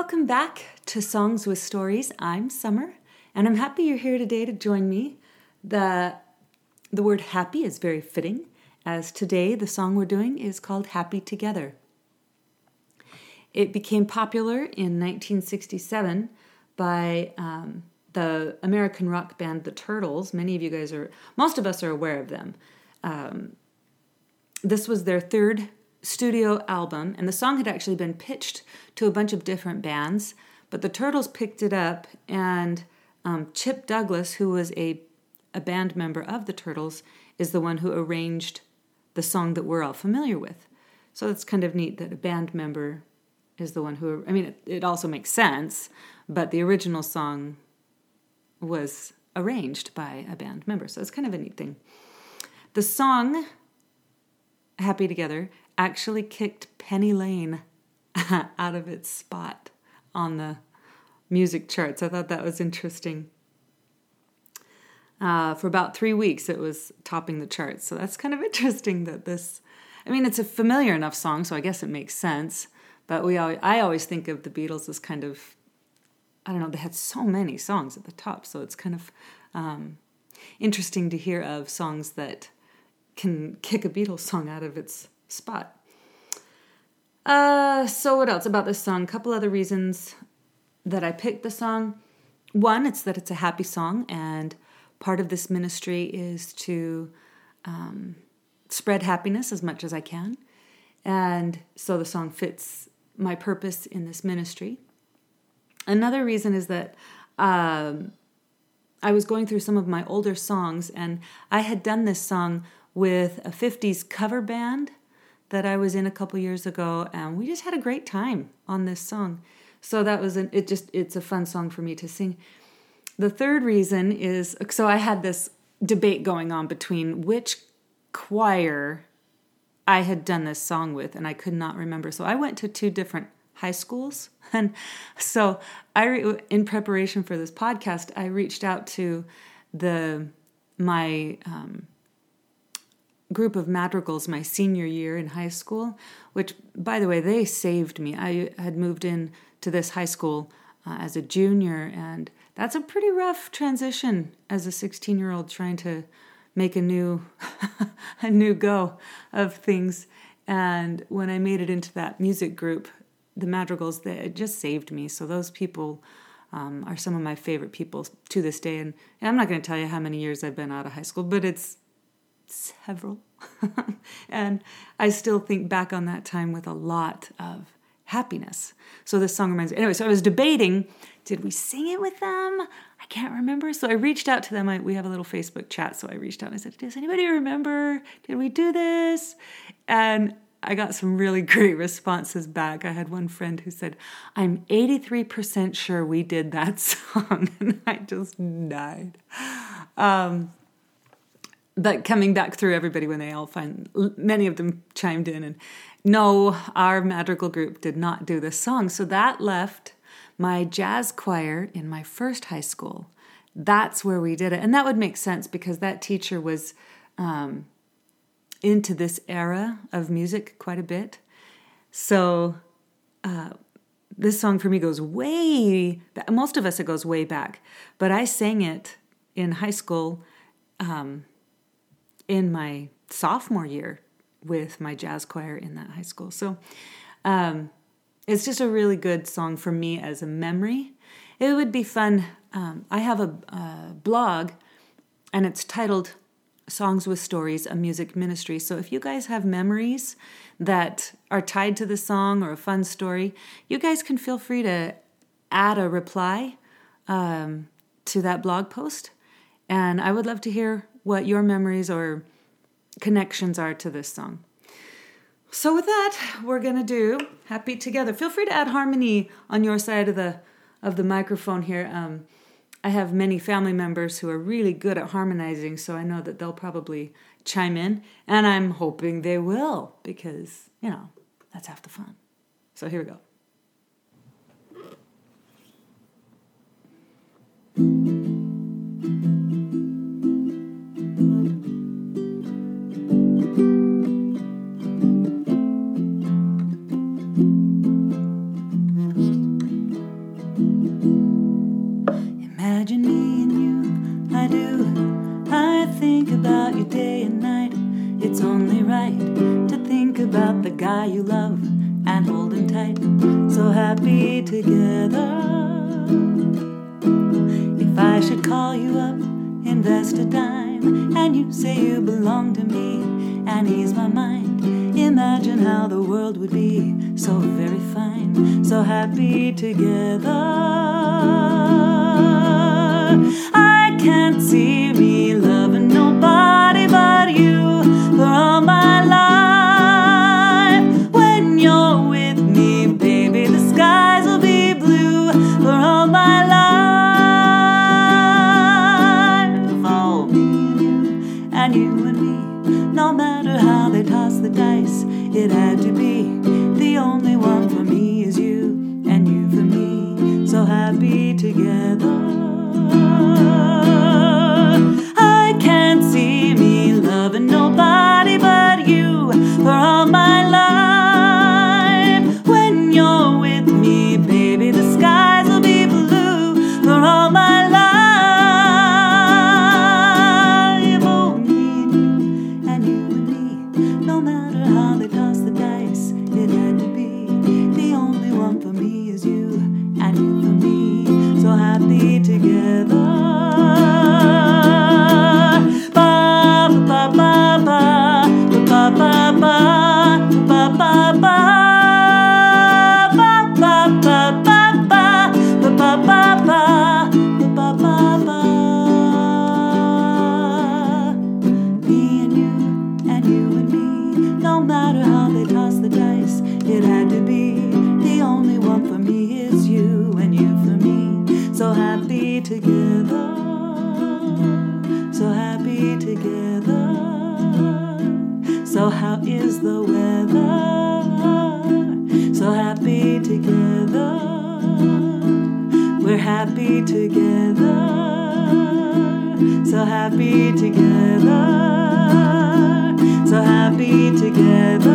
Welcome back to Songs with Stories. I'm Summer, and I'm happy you're here today to join me. The, the word happy is very fitting, as today the song we're doing is called Happy Together. It became popular in 1967 by um, the American rock band The Turtles. Many of you guys are, most of us are aware of them. Um, this was their third studio album, and the song had actually been pitched to a bunch of different bands, but the Turtles picked it up, and um, Chip Douglas, who was a, a band member of the Turtles, is the one who arranged the song that we're all familiar with. So that's kind of neat that a band member is the one who, I mean, it, it also makes sense, but the original song was arranged by a band member. So it's kind of a neat thing. The song Happy Together actually kicked Penny Lane out of its spot on the music charts. I thought that was interesting. Uh, for about three weeks, it was topping the charts. So that's kind of interesting that this. I mean, it's a familiar enough song, so I guess it makes sense. But we, I always think of the Beatles as kind of, I don't know, they had so many songs at the top, so it's kind of um, interesting to hear of songs that can kick a Beatles song out of its spot. Uh, so what else about this song? A couple other reasons that I picked the song. One, it's that it's a happy song, and part of this ministry is to um, spread happiness as much as I can. And so the song fits my purpose in this ministry. Another reason is that um, I was going through some of my older songs, and I had done this song with a 50s cover band that I was in a couple years ago, and we just had a great time on this song. So that was an, it. Just it's a fun song for me to sing. The third reason is so I had this debate going on between which choir I had done this song with, and I could not remember. So I went to two different high schools, and so I, in preparation for this podcast, I reached out to the my um, group of madrigals my senior year in high school, which, by the way, they saved me. I had moved in to this high school uh, as a junior, and that's a pretty rough transition as a 16 year old trying to make a new a new go of things. And when i made it into that music group the madrigals they it just saved me. So those people um, are some of my favorite people to this day. And, and i'm not going to tell you how many years i've been out of high school but it's several and i still think back on that time with a lot of happiness so this song reminds me anyway so i was debating did we sing it with them? I can't remember. So I reached out to them. I, we have a little Facebook chat. So I reached out and I said, Does anybody remember? Did we do this? And I got some really great responses back. I had one friend who said, I'm 83% sure we did that song. And I just died. Um, but coming back through everybody when they all find, many of them chimed in and no, our madrigal group did not do this song. So that left my jazz choir in my first high school. That's where we did it. And that would make sense because that teacher was um, into this era of music quite a bit. So uh, this song for me goes way back. Most of us, it goes way back. But I sang it in high school um, in my sophomore year with my jazz choir in that high school. So um, it's just a really good song for me as a memory. It would be fun. Um, I have a, a blog, and it's titled Songs with Stories, a music ministry. So if you guys have memories that are tied to the song or a fun story, you guys can feel free to add a reply um, to that blog post. And I would love to hear what your memories or connections are to this song. So with that, we're gonna do happy together. Feel free to add harmony on your side of the of the microphone here. Um, I have many family members who are really good at harmonizing, so I know that they'll probably chime in, and I'm hoping they will because you know that's half the fun. So here we go. Imagine me and you, I do. I think about you day and night. It's only right to think about the guy you love and hold him tight. So happy together. If I should call you up, invest a dime, and you say you belong to me and ease my mind, imagine how the world would be so very fine, so happy together. I can't see me loving nobody but you together. together. We're happy together. So happy together. So happy together.